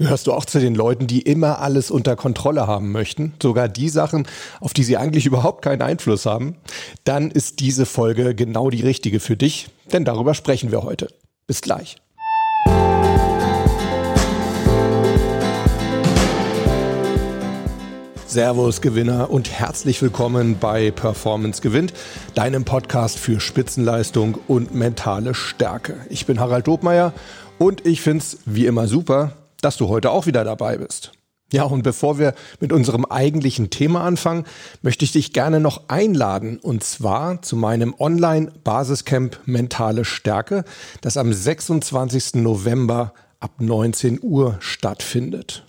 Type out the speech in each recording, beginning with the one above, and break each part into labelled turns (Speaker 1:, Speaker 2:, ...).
Speaker 1: Gehörst du auch zu den Leuten, die immer alles unter Kontrolle haben möchten, sogar die Sachen, auf die sie eigentlich überhaupt keinen Einfluss haben? Dann ist diese Folge genau die richtige für dich, denn darüber sprechen wir heute. Bis gleich. Servus Gewinner und herzlich willkommen bei Performance Gewinnt, deinem Podcast für Spitzenleistung und mentale Stärke. Ich bin Harald Dobmeier und ich finde es wie immer super, dass du heute auch wieder dabei bist. Ja, und bevor wir mit unserem eigentlichen Thema anfangen, möchte ich dich gerne noch einladen und zwar zu meinem Online-Basiscamp Mentale Stärke, das am 26. November ab 19 Uhr stattfindet.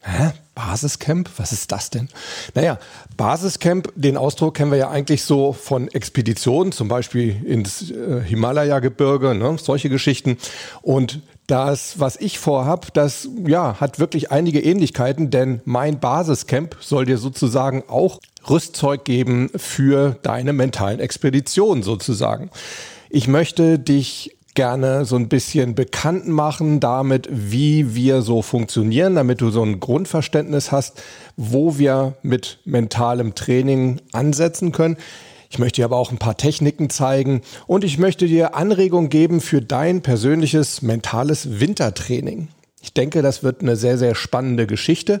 Speaker 1: Hä? Basiscamp? Was ist das denn? Naja, Basiscamp, den Ausdruck kennen wir ja eigentlich so von Expeditionen, zum Beispiel ins äh, Himalaya-Gebirge, ne? solche Geschichten. Und das, was ich vorhab, das ja, hat wirklich einige Ähnlichkeiten, denn mein Basiscamp soll dir sozusagen auch Rüstzeug geben für deine mentalen Expeditionen sozusagen. Ich möchte dich gerne so ein bisschen bekannt machen damit, wie wir so funktionieren, damit du so ein Grundverständnis hast, wo wir mit mentalem Training ansetzen können. Ich möchte dir aber auch ein paar Techniken zeigen und ich möchte dir Anregungen geben für dein persönliches mentales Wintertraining. Ich denke, das wird eine sehr, sehr spannende Geschichte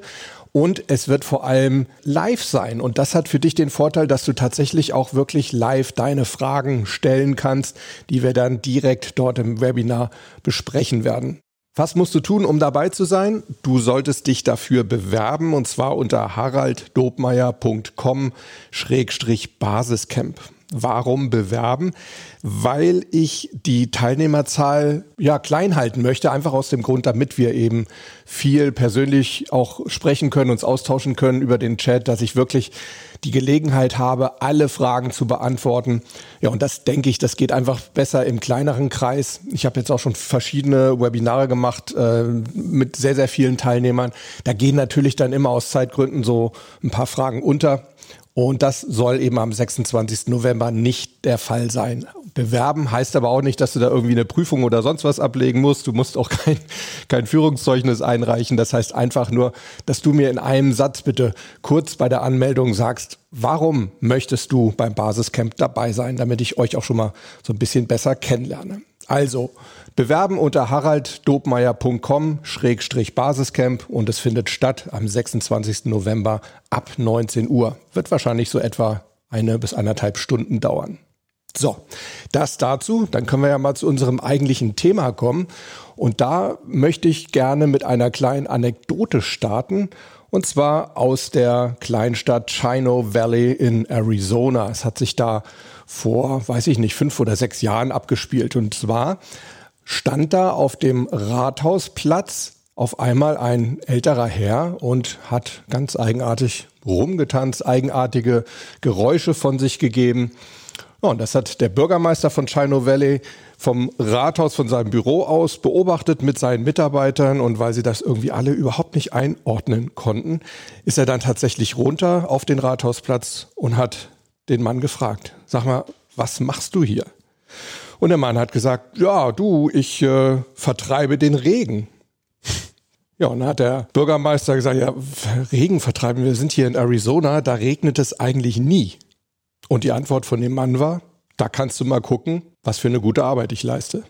Speaker 1: und es wird vor allem live sein. Und das hat für dich den Vorteil, dass du tatsächlich auch wirklich live deine Fragen stellen kannst, die wir dann direkt dort im Webinar besprechen werden. Was musst du tun, um dabei zu sein? Du solltest dich dafür bewerben und zwar unter haralddobmeier.com-basiscamp. Warum bewerben? Weil ich die Teilnehmerzahl ja klein halten möchte, einfach aus dem Grund, damit wir eben viel persönlich auch sprechen können, uns austauschen können über den Chat, dass ich wirklich die Gelegenheit habe, alle Fragen zu beantworten. Ja, und das denke ich, das geht einfach besser im kleineren Kreis. Ich habe jetzt auch schon verschiedene Webinare gemacht äh, mit sehr, sehr vielen Teilnehmern. Da gehen natürlich dann immer aus Zeitgründen so ein paar Fragen unter. Und das soll eben am 26. November nicht der Fall sein. Bewerben heißt aber auch nicht, dass du da irgendwie eine Prüfung oder sonst was ablegen musst. Du musst auch kein, kein Führungszeugnis einreichen. Das heißt einfach nur, dass du mir in einem Satz bitte kurz bei der Anmeldung sagst, warum möchtest du beim Basiscamp dabei sein, damit ich euch auch schon mal so ein bisschen besser kennenlerne. Also bewerben unter haralddobmeier.com-basiscamp und es findet statt am 26. November ab 19 Uhr. Wird wahrscheinlich so etwa eine bis anderthalb Stunden dauern. So, das dazu. Dann können wir ja mal zu unserem eigentlichen Thema kommen. Und da möchte ich gerne mit einer kleinen Anekdote starten. Und zwar aus der Kleinstadt Chino Valley in Arizona. Es hat sich da vor, weiß ich nicht, fünf oder sechs Jahren abgespielt. Und zwar stand da auf dem Rathausplatz auf einmal ein älterer Herr und hat ganz eigenartig rumgetanzt, eigenartige Geräusche von sich gegeben. Ja, und das hat der Bürgermeister von Chino Valley vom Rathaus, von seinem Büro aus beobachtet mit seinen Mitarbeitern und weil sie das irgendwie alle überhaupt nicht einordnen konnten, ist er dann tatsächlich runter auf den Rathausplatz und hat den Mann gefragt, sag mal, was machst du hier? Und der Mann hat gesagt, ja, du, ich äh, vertreibe den Regen. Ja, und dann hat der Bürgermeister gesagt, ja, Regen vertreiben, wir sind hier in Arizona, da regnet es eigentlich nie. Und die Antwort von dem Mann war, da kannst du mal gucken, was für eine gute Arbeit ich leiste.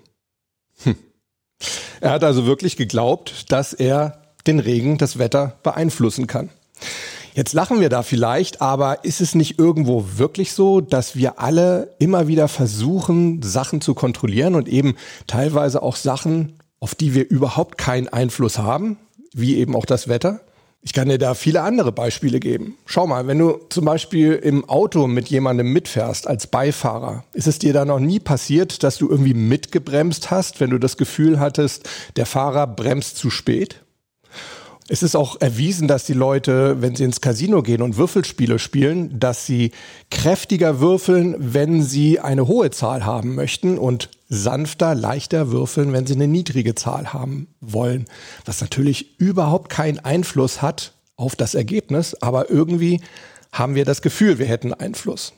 Speaker 1: Hm. Er hat also wirklich geglaubt, dass er den Regen, das Wetter beeinflussen kann. Jetzt lachen wir da vielleicht, aber ist es nicht irgendwo wirklich so, dass wir alle immer wieder versuchen, Sachen zu kontrollieren und eben teilweise auch Sachen, auf die wir überhaupt keinen Einfluss haben, wie eben auch das Wetter? Ich kann dir da viele andere Beispiele geben. Schau mal, wenn du zum Beispiel im Auto mit jemandem mitfährst als Beifahrer, ist es dir da noch nie passiert, dass du irgendwie mitgebremst hast, wenn du das Gefühl hattest, der Fahrer bremst zu spät? Es ist auch erwiesen, dass die Leute, wenn sie ins Casino gehen und Würfelspiele spielen, dass sie kräftiger würfeln, wenn sie eine hohe Zahl haben möchten und sanfter, leichter würfeln, wenn sie eine niedrige Zahl haben wollen. Was natürlich überhaupt keinen Einfluss hat auf das Ergebnis, aber irgendwie haben wir das Gefühl, wir hätten Einfluss.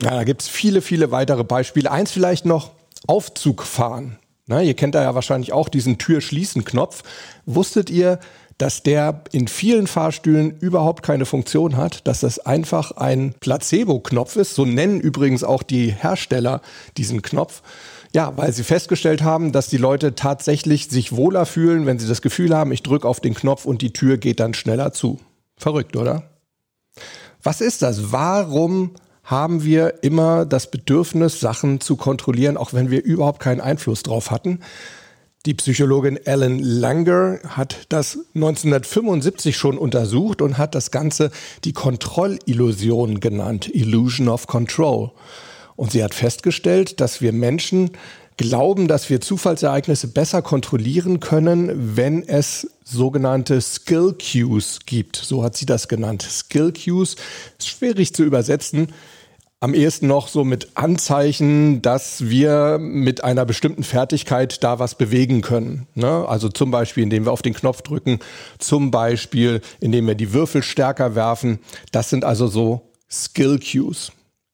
Speaker 1: Ja, da gibt's viele, viele weitere Beispiele. Eins vielleicht noch, Aufzug fahren. Na, ihr kennt da ja wahrscheinlich auch diesen Tür-Schließen-Knopf. Wusstet ihr, dass der in vielen Fahrstühlen überhaupt keine Funktion hat, dass das einfach ein Placebo-Knopf ist. So nennen übrigens auch die Hersteller diesen Knopf. Ja, weil sie festgestellt haben, dass die Leute tatsächlich sich wohler fühlen, wenn sie das Gefühl haben, ich drücke auf den Knopf und die Tür geht dann schneller zu. Verrückt, oder? Was ist das? Warum haben wir immer das Bedürfnis, Sachen zu kontrollieren, auch wenn wir überhaupt keinen Einfluss drauf hatten? Die Psychologin Ellen Langer hat das 1975 schon untersucht und hat das Ganze die Kontrollillusion genannt, Illusion of Control. Und sie hat festgestellt, dass wir Menschen glauben, dass wir Zufallsereignisse besser kontrollieren können, wenn es sogenannte Skill Cues gibt. So hat sie das genannt. Skill Cues ist schwierig zu übersetzen. Am ehesten noch so mit Anzeichen, dass wir mit einer bestimmten Fertigkeit da was bewegen können. Ne? Also zum Beispiel, indem wir auf den Knopf drücken, zum Beispiel, indem wir die Würfel stärker werfen. Das sind also so Skill Cues.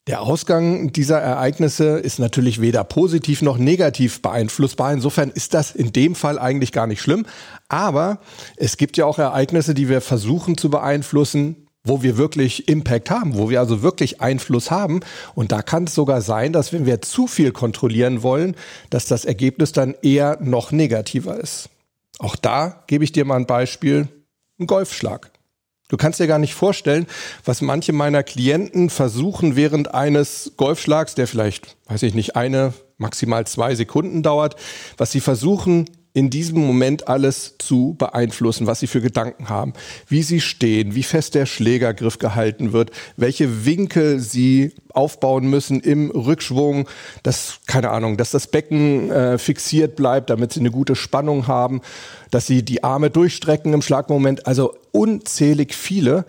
Speaker 1: Der Ausgang dieser Ereignisse ist natürlich weder positiv noch negativ beeinflussbar. Insofern ist das in dem Fall eigentlich gar nicht schlimm. Aber es gibt ja auch Ereignisse, die wir versuchen zu beeinflussen, wo wir wirklich Impact haben, wo wir also wirklich Einfluss haben. Und da kann es sogar sein, dass wenn wir zu viel kontrollieren wollen, dass das Ergebnis dann eher noch negativer ist. Auch da gebe ich dir mal ein Beispiel. Ein Golfschlag. Du kannst dir gar nicht vorstellen, was manche meiner Klienten versuchen während eines Golfschlags, der vielleicht, weiß ich nicht, eine, maximal zwei Sekunden dauert, was sie versuchen in diesem Moment alles zu beeinflussen, was sie für Gedanken haben, wie sie stehen, wie fest der Schlägergriff gehalten wird, welche Winkel sie aufbauen müssen im Rückschwung, dass, keine Ahnung, dass das Becken äh, fixiert bleibt, damit sie eine gute Spannung haben, dass sie die Arme durchstrecken im Schlagmoment, also unzählig viele.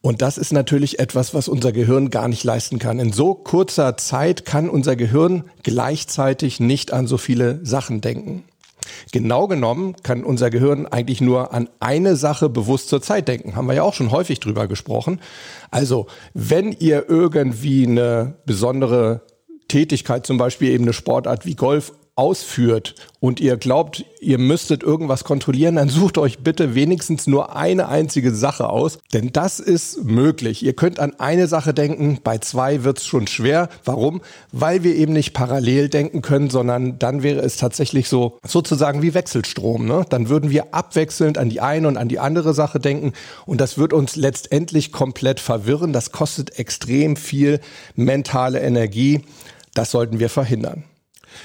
Speaker 1: Und das ist natürlich etwas, was unser Gehirn gar nicht leisten kann. In so kurzer Zeit kann unser Gehirn gleichzeitig nicht an so viele Sachen denken. Genau genommen kann unser Gehirn eigentlich nur an eine Sache bewusst zur Zeit denken. Haben wir ja auch schon häufig drüber gesprochen. Also, wenn ihr irgendwie eine besondere Tätigkeit, zum Beispiel eben eine Sportart wie Golf ausführt und ihr glaubt, ihr müsstet irgendwas kontrollieren, dann sucht euch bitte wenigstens nur eine einzige Sache aus, denn das ist möglich. Ihr könnt an eine Sache denken, bei zwei wird es schon schwer. Warum? Weil wir eben nicht parallel denken können, sondern dann wäre es tatsächlich so sozusagen wie Wechselstrom. Ne? Dann würden wir abwechselnd an die eine und an die andere Sache denken und das wird uns letztendlich komplett verwirren. Das kostet extrem viel mentale Energie. Das sollten wir verhindern.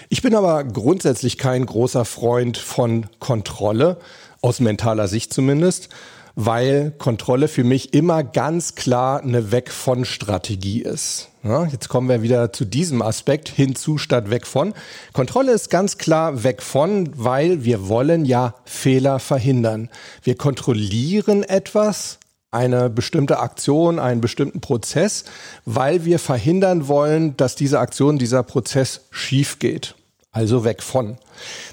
Speaker 1: Ich bin aber grundsätzlich kein großer Freund von Kontrolle, aus mentaler Sicht zumindest, weil Kontrolle für mich immer ganz klar eine Weg von Strategie ist. Ja, jetzt kommen wir wieder zu diesem Aspekt hinzu statt weg von. Kontrolle ist ganz klar weg von, weil wir wollen ja Fehler verhindern. Wir kontrollieren etwas, eine bestimmte Aktion, einen bestimmten Prozess, weil wir verhindern wollen, dass diese Aktion, dieser Prozess schief geht. Also weg von.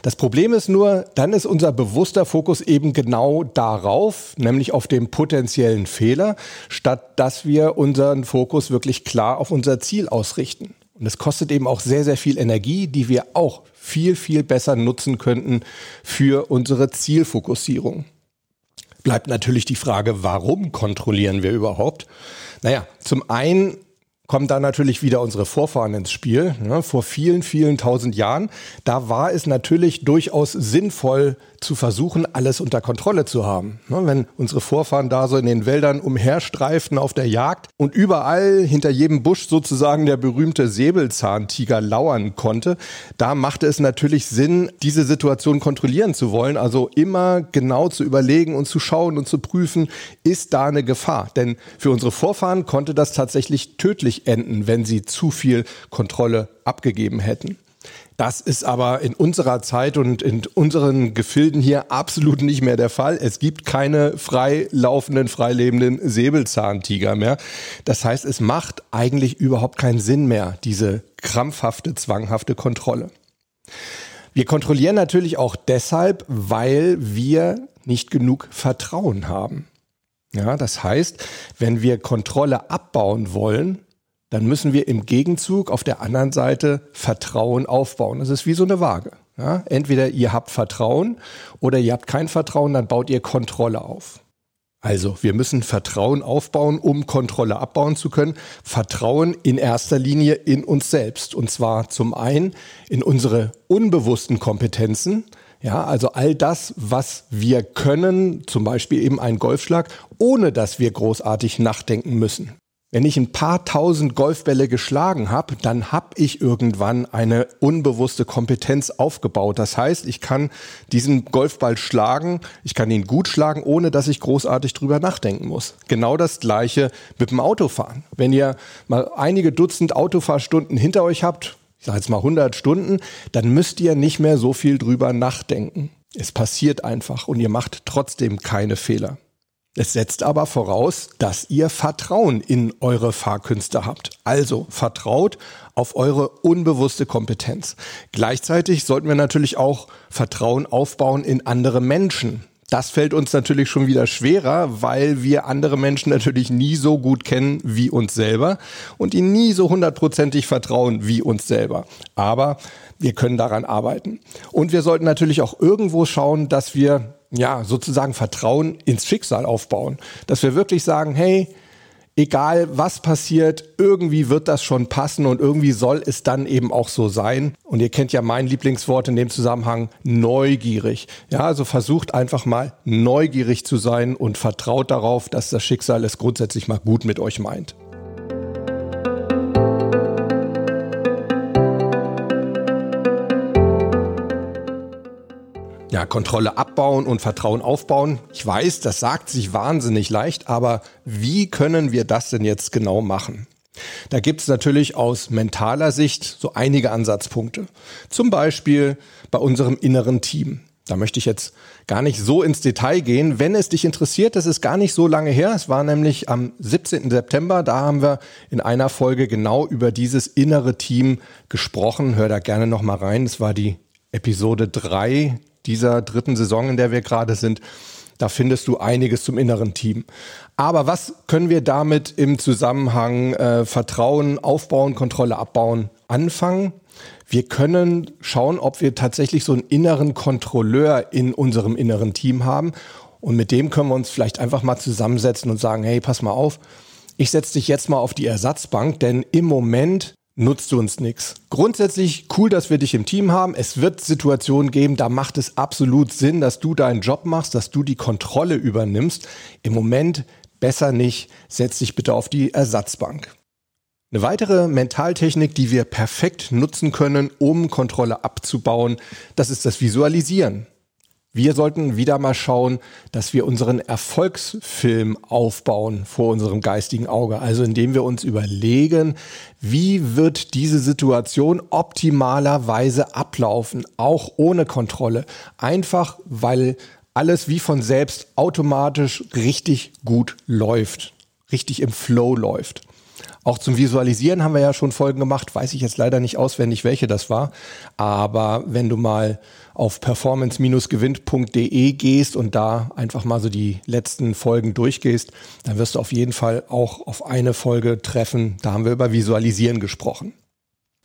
Speaker 1: Das Problem ist nur, dann ist unser bewusster Fokus eben genau darauf, nämlich auf dem potenziellen Fehler, statt dass wir unseren Fokus wirklich klar auf unser Ziel ausrichten. Und es kostet eben auch sehr, sehr viel Energie, die wir auch viel, viel besser nutzen könnten für unsere Zielfokussierung bleibt natürlich die Frage, warum kontrollieren wir überhaupt? Naja, zum einen kommen da natürlich wieder unsere Vorfahren ins Spiel. Ne? Vor vielen, vielen tausend Jahren, da war es natürlich durchaus sinnvoll, zu versuchen, alles unter Kontrolle zu haben. Ne, wenn unsere Vorfahren da so in den Wäldern umherstreiften auf der Jagd und überall hinter jedem Busch sozusagen der berühmte Säbelzahntiger lauern konnte, da machte es natürlich Sinn, diese Situation kontrollieren zu wollen. Also immer genau zu überlegen und zu schauen und zu prüfen, ist da eine Gefahr? Denn für unsere Vorfahren konnte das tatsächlich tödlich enden, wenn sie zu viel Kontrolle abgegeben hätten. Das ist aber in unserer Zeit und in unseren Gefilden hier absolut nicht mehr der Fall. Es gibt keine frei laufenden, frei lebenden Säbelzahntiger mehr. Das heißt, es macht eigentlich überhaupt keinen Sinn mehr, diese krampfhafte, zwanghafte Kontrolle. Wir kontrollieren natürlich auch deshalb, weil wir nicht genug Vertrauen haben. Ja, das heißt, wenn wir Kontrolle abbauen wollen, dann müssen wir im Gegenzug auf der anderen Seite Vertrauen aufbauen. Das ist wie so eine Waage. Ja, entweder ihr habt Vertrauen oder ihr habt kein Vertrauen, dann baut ihr Kontrolle auf. Also, wir müssen Vertrauen aufbauen, um Kontrolle abbauen zu können. Vertrauen in erster Linie in uns selbst. Und zwar zum einen in unsere unbewussten Kompetenzen. Ja, also all das, was wir können, zum Beispiel eben ein Golfschlag, ohne dass wir großartig nachdenken müssen. Wenn ich ein paar tausend Golfbälle geschlagen habe, dann habe ich irgendwann eine unbewusste Kompetenz aufgebaut. Das heißt, ich kann diesen Golfball schlagen, ich kann ihn gut schlagen, ohne dass ich großartig drüber nachdenken muss. Genau das gleiche mit dem Autofahren. Wenn ihr mal einige Dutzend Autofahrstunden hinter euch habt, ich sage jetzt mal 100 Stunden, dann müsst ihr nicht mehr so viel drüber nachdenken. Es passiert einfach und ihr macht trotzdem keine Fehler. Es setzt aber voraus, dass ihr Vertrauen in eure Fahrkünste habt. Also vertraut auf eure unbewusste Kompetenz. Gleichzeitig sollten wir natürlich auch Vertrauen aufbauen in andere Menschen. Das fällt uns natürlich schon wieder schwerer, weil wir andere Menschen natürlich nie so gut kennen wie uns selber und ihnen nie so hundertprozentig vertrauen wie uns selber. Aber wir können daran arbeiten. Und wir sollten natürlich auch irgendwo schauen, dass wir ja, sozusagen Vertrauen ins Schicksal aufbauen. Dass wir wirklich sagen, hey, egal was passiert, irgendwie wird das schon passen und irgendwie soll es dann eben auch so sein. Und ihr kennt ja mein Lieblingswort in dem Zusammenhang, neugierig. Ja, also versucht einfach mal neugierig zu sein und vertraut darauf, dass das Schicksal es grundsätzlich mal gut mit euch meint. Ja, Kontrolle abbauen und Vertrauen aufbauen. Ich weiß, das sagt sich wahnsinnig leicht, aber wie können wir das denn jetzt genau machen? Da gibt es natürlich aus mentaler Sicht so einige Ansatzpunkte. Zum Beispiel bei unserem inneren Team. Da möchte ich jetzt gar nicht so ins Detail gehen. Wenn es dich interessiert, das ist gar nicht so lange her. Es war nämlich am 17. September. Da haben wir in einer Folge genau über dieses innere Team gesprochen. Hör da gerne noch mal rein. Das war die Episode 3 dieser dritten Saison, in der wir gerade sind. Da findest du einiges zum inneren Team. Aber was können wir damit im Zusammenhang äh, Vertrauen aufbauen, Kontrolle abbauen anfangen? Wir können schauen, ob wir tatsächlich so einen inneren Kontrolleur in unserem inneren Team haben. Und mit dem können wir uns vielleicht einfach mal zusammensetzen und sagen, hey, pass mal auf, ich setze dich jetzt mal auf die Ersatzbank, denn im Moment nutzt du uns nichts. Grundsätzlich cool, dass wir dich im Team haben. Es wird Situationen geben, da macht es absolut Sinn, dass du deinen Job machst, dass du die Kontrolle übernimmst. Im Moment besser nicht. Setz dich bitte auf die Ersatzbank. Eine weitere Mentaltechnik, die wir perfekt nutzen können, um Kontrolle abzubauen, das ist das Visualisieren. Wir sollten wieder mal schauen, dass wir unseren Erfolgsfilm aufbauen vor unserem geistigen Auge. Also indem wir uns überlegen, wie wird diese Situation optimalerweise ablaufen, auch ohne Kontrolle. Einfach weil alles wie von selbst automatisch richtig gut läuft, richtig im Flow läuft. Auch zum Visualisieren haben wir ja schon Folgen gemacht, weiß ich jetzt leider nicht auswendig, welche das war. Aber wenn du mal auf performance-gewinnt.de gehst und da einfach mal so die letzten Folgen durchgehst, dann wirst du auf jeden Fall auch auf eine Folge treffen. Da haben wir über Visualisieren gesprochen.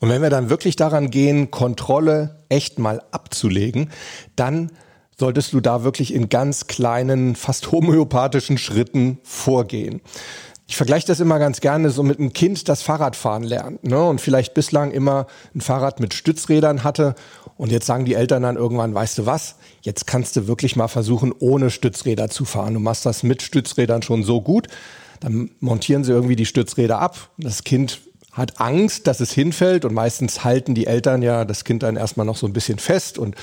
Speaker 1: Und wenn wir dann wirklich daran gehen, Kontrolle echt mal abzulegen, dann solltest du da wirklich in ganz kleinen, fast homöopathischen Schritten vorgehen. Ich vergleiche das immer ganz gerne so mit einem Kind, das Fahrradfahren lernt ne? und vielleicht bislang immer ein Fahrrad mit Stützrädern hatte. Und jetzt sagen die Eltern dann irgendwann, weißt du was, jetzt kannst du wirklich mal versuchen, ohne Stützräder zu fahren. Du machst das mit Stützrädern schon so gut. Dann montieren sie irgendwie die Stützräder ab. Das Kind hat Angst, dass es hinfällt und meistens halten die Eltern ja das Kind dann erstmal noch so ein bisschen fest und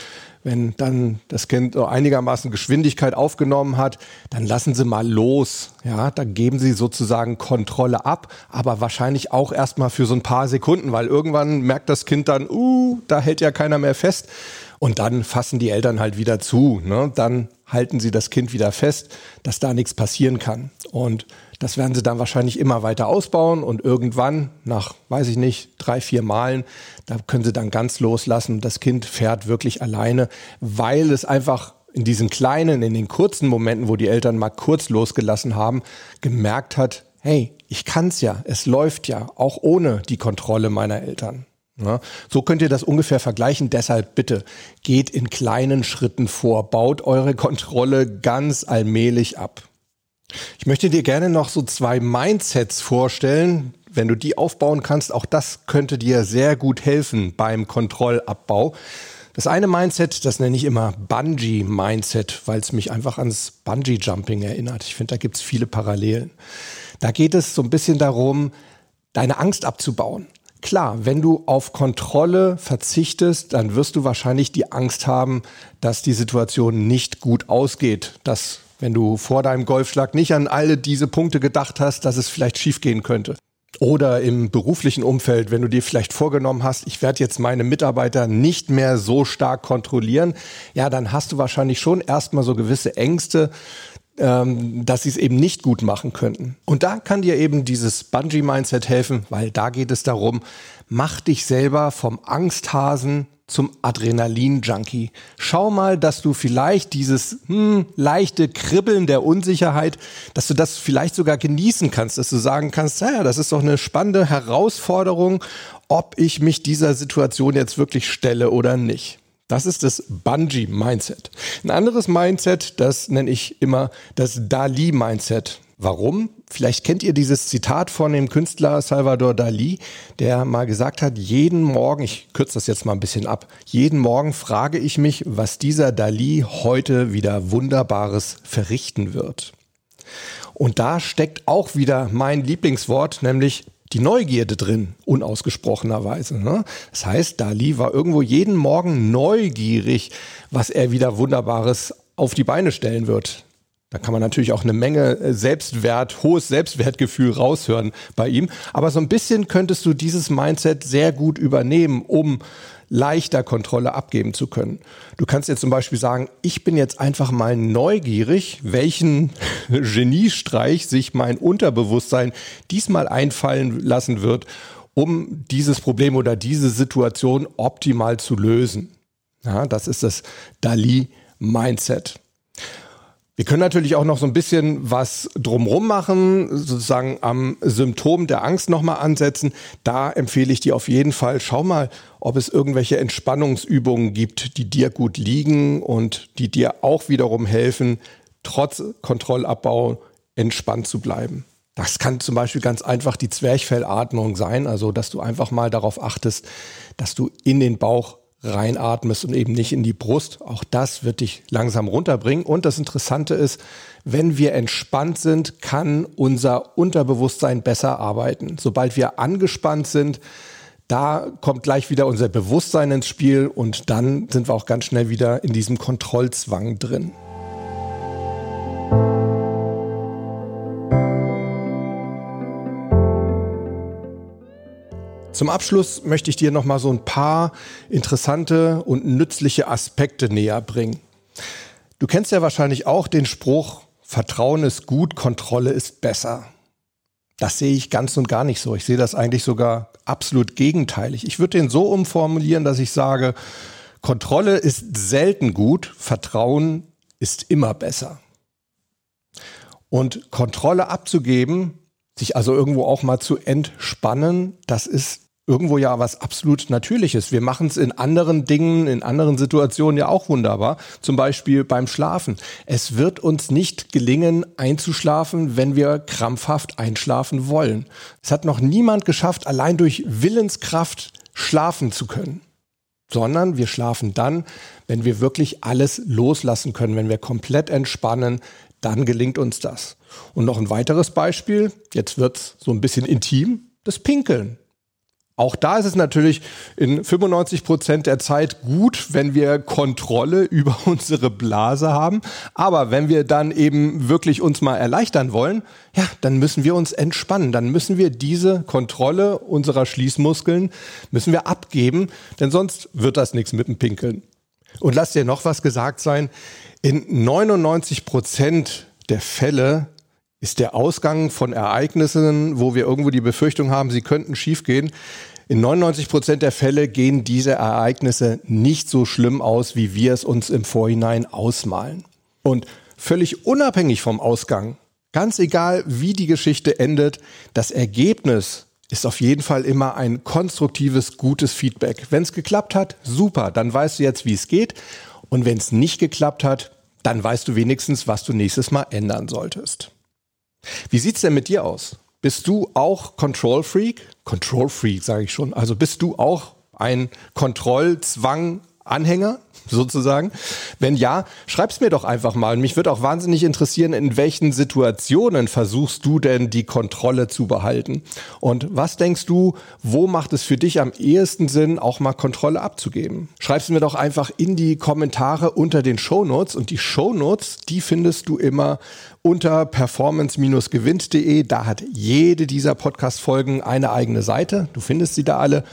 Speaker 1: wenn dann das Kind einigermaßen Geschwindigkeit aufgenommen hat, dann lassen Sie mal los. Ja, dann geben Sie sozusagen Kontrolle ab, aber wahrscheinlich auch erstmal für so ein paar Sekunden, weil irgendwann merkt das Kind dann, uh, da hält ja keiner mehr fest. Und dann fassen die Eltern halt wieder zu. Ne? Dann halten sie das Kind wieder fest, dass da nichts passieren kann. Und das werden sie dann wahrscheinlich immer weiter ausbauen und irgendwann, nach, weiß ich nicht, drei, vier Malen, da können sie dann ganz loslassen. Das Kind fährt wirklich alleine, weil es einfach in diesen kleinen, in den kurzen Momenten, wo die Eltern mal kurz losgelassen haben, gemerkt hat, hey, ich kann's ja, es läuft ja, auch ohne die Kontrolle meiner Eltern. Ja, so könnt ihr das ungefähr vergleichen. Deshalb bitte geht in kleinen Schritten vor, baut eure Kontrolle ganz allmählich ab. Ich möchte dir gerne noch so zwei Mindsets vorstellen. Wenn du die aufbauen kannst, auch das könnte dir sehr gut helfen beim Kontrollabbau. Das eine Mindset, das nenne ich immer Bungee-Mindset, weil es mich einfach ans Bungee-Jumping erinnert. Ich finde, da gibt es viele Parallelen. Da geht es so ein bisschen darum, deine Angst abzubauen. Klar, wenn du auf Kontrolle verzichtest, dann wirst du wahrscheinlich die Angst haben, dass die Situation nicht gut ausgeht, dass wenn du vor deinem Golfschlag nicht an alle diese Punkte gedacht hast, dass es vielleicht schiefgehen könnte. Oder im beruflichen Umfeld, wenn du dir vielleicht vorgenommen hast, ich werde jetzt meine Mitarbeiter nicht mehr so stark kontrollieren, ja, dann hast du wahrscheinlich schon erstmal so gewisse Ängste, ähm, dass sie es eben nicht gut machen könnten. Und da kann dir eben dieses Bungee-Mindset helfen, weil da geht es darum, mach dich selber vom Angsthasen zum Adrenalin-Junkie. Schau mal, dass du vielleicht dieses hm, leichte Kribbeln der Unsicherheit, dass du das vielleicht sogar genießen kannst, dass du sagen kannst, naja, das ist doch eine spannende Herausforderung, ob ich mich dieser Situation jetzt wirklich stelle oder nicht. Das ist das Bungee-Mindset. Ein anderes Mindset, das nenne ich immer das Dali-Mindset. Warum? Vielleicht kennt ihr dieses Zitat von dem Künstler Salvador Dali, der mal gesagt hat, jeden Morgen, ich kürze das jetzt mal ein bisschen ab, jeden Morgen frage ich mich, was dieser Dali heute wieder Wunderbares verrichten wird. Und da steckt auch wieder mein Lieblingswort, nämlich die Neugierde drin, unausgesprochenerweise. Ne? Das heißt, Dali war irgendwo jeden Morgen neugierig, was er wieder Wunderbares auf die Beine stellen wird. Da kann man natürlich auch eine Menge äh, Selbstwert, hohes Selbstwertgefühl raushören bei ihm. Aber so ein bisschen könntest du dieses Mindset sehr gut übernehmen, um leichter Kontrolle abgeben zu können. Du kannst jetzt zum Beispiel sagen, ich bin jetzt einfach mal neugierig, welchen Geniestreich sich mein Unterbewusstsein diesmal einfallen lassen wird, um dieses Problem oder diese Situation optimal zu lösen. Ja, das ist das Dali-Mindset. Wir können natürlich auch noch so ein bisschen was drumrum machen, sozusagen am Symptom der Angst nochmal ansetzen. Da empfehle ich dir auf jeden Fall, schau mal, ob es irgendwelche Entspannungsübungen gibt, die dir gut liegen und die dir auch wiederum helfen, trotz Kontrollabbau entspannt zu bleiben. Das kann zum Beispiel ganz einfach die Zwerchfellatmung sein, also dass du einfach mal darauf achtest, dass du in den Bauch reinatmest und eben nicht in die Brust. Auch das wird dich langsam runterbringen. Und das Interessante ist, wenn wir entspannt sind, kann unser Unterbewusstsein besser arbeiten. Sobald wir angespannt sind, da kommt gleich wieder unser Bewusstsein ins Spiel und dann sind wir auch ganz schnell wieder in diesem Kontrollzwang drin. Zum Abschluss möchte ich dir noch mal so ein paar interessante und nützliche Aspekte näher bringen. Du kennst ja wahrscheinlich auch den Spruch, Vertrauen ist gut, Kontrolle ist besser. Das sehe ich ganz und gar nicht so. Ich sehe das eigentlich sogar absolut gegenteilig. Ich würde den so umformulieren, dass ich sage, Kontrolle ist selten gut, Vertrauen ist immer besser. Und Kontrolle abzugeben, sich also irgendwo auch mal zu entspannen, das ist irgendwo ja was absolut Natürliches. Wir machen es in anderen Dingen, in anderen Situationen ja auch wunderbar. Zum Beispiel beim Schlafen. Es wird uns nicht gelingen, einzuschlafen, wenn wir krampfhaft einschlafen wollen. Es hat noch niemand geschafft, allein durch Willenskraft schlafen zu können. Sondern wir schlafen dann, wenn wir wirklich alles loslassen können, wenn wir komplett entspannen, dann gelingt uns das. Und noch ein weiteres Beispiel, jetzt wird's so ein bisschen intim, das Pinkeln. Auch da ist es natürlich in 95 Prozent der Zeit gut, wenn wir Kontrolle über unsere Blase haben. Aber wenn wir dann eben wirklich uns mal erleichtern wollen, ja, dann müssen wir uns entspannen. Dann müssen wir diese Kontrolle unserer Schließmuskeln müssen wir abgeben, denn sonst wird das nichts mit dem Pinkeln. Und lass dir noch was gesagt sein. In 99 Prozent der Fälle ist der Ausgang von Ereignissen, wo wir irgendwo die Befürchtung haben, sie könnten schiefgehen. In 99 Prozent der Fälle gehen diese Ereignisse nicht so schlimm aus, wie wir es uns im Vorhinein ausmalen. Und völlig unabhängig vom Ausgang, ganz egal wie die Geschichte endet, das Ergebnis ist auf jeden Fall immer ein konstruktives, gutes Feedback. Wenn es geklappt hat, super, dann weißt du jetzt, wie es geht. Und wenn es nicht geklappt hat, dann weißt du wenigstens, was du nächstes Mal ändern solltest. Wie sieht's denn mit dir aus? Bist du auch Control Freak? Control Freak sage ich schon. Also bist du auch ein Kontrollzwang Anhänger sozusagen? Wenn ja, schreib's mir doch einfach mal. Mich würde auch wahnsinnig interessieren, in welchen Situationen versuchst du denn die Kontrolle zu behalten? Und was denkst du, wo macht es für dich am ehesten Sinn, auch mal Kontrolle abzugeben? Schreib's mir doch einfach in die Kommentare unter den Shownotes und die Shownotes, die findest du immer unter performance-gewinnt.de. Da hat jede dieser Podcast-Folgen eine eigene Seite. Du findest sie da alle.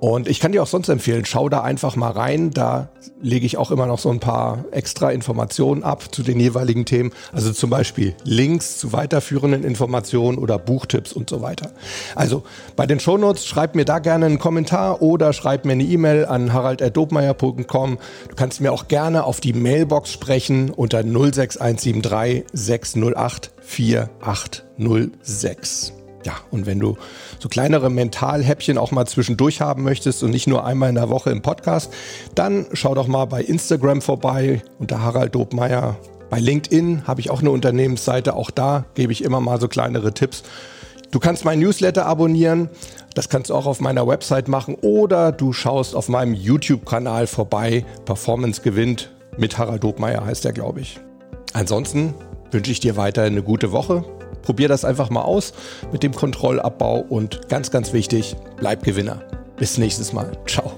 Speaker 1: Und ich kann dir auch sonst empfehlen, schau da einfach mal rein. Da lege ich auch immer noch so ein paar extra Informationen ab zu den jeweiligen Themen. Also zum Beispiel Links zu weiterführenden Informationen oder Buchtipps und so weiter. Also bei den Shownotes schreib mir da gerne einen Kommentar oder schreib mir eine E-Mail an harald.dobmeier.com. Du kannst mir auch gerne auf die Mailbox sprechen unter 06173 608 4806. Ja, und wenn du so kleinere Mentalhäppchen auch mal zwischendurch haben möchtest und nicht nur einmal in der Woche im Podcast, dann schau doch mal bei Instagram vorbei unter Harald Dobmeier. Bei LinkedIn habe ich auch eine Unternehmensseite, auch da gebe ich immer mal so kleinere Tipps. Du kannst mein Newsletter abonnieren, das kannst du auch auf meiner Website machen oder du schaust auf meinem YouTube-Kanal vorbei. Performance gewinnt mit Harald Dobmeier heißt er, glaube ich. Ansonsten wünsche ich dir weiter eine gute Woche. Probier das einfach mal aus mit dem Kontrollabbau und ganz, ganz wichtig, bleib Gewinner. Bis nächstes Mal. Ciao.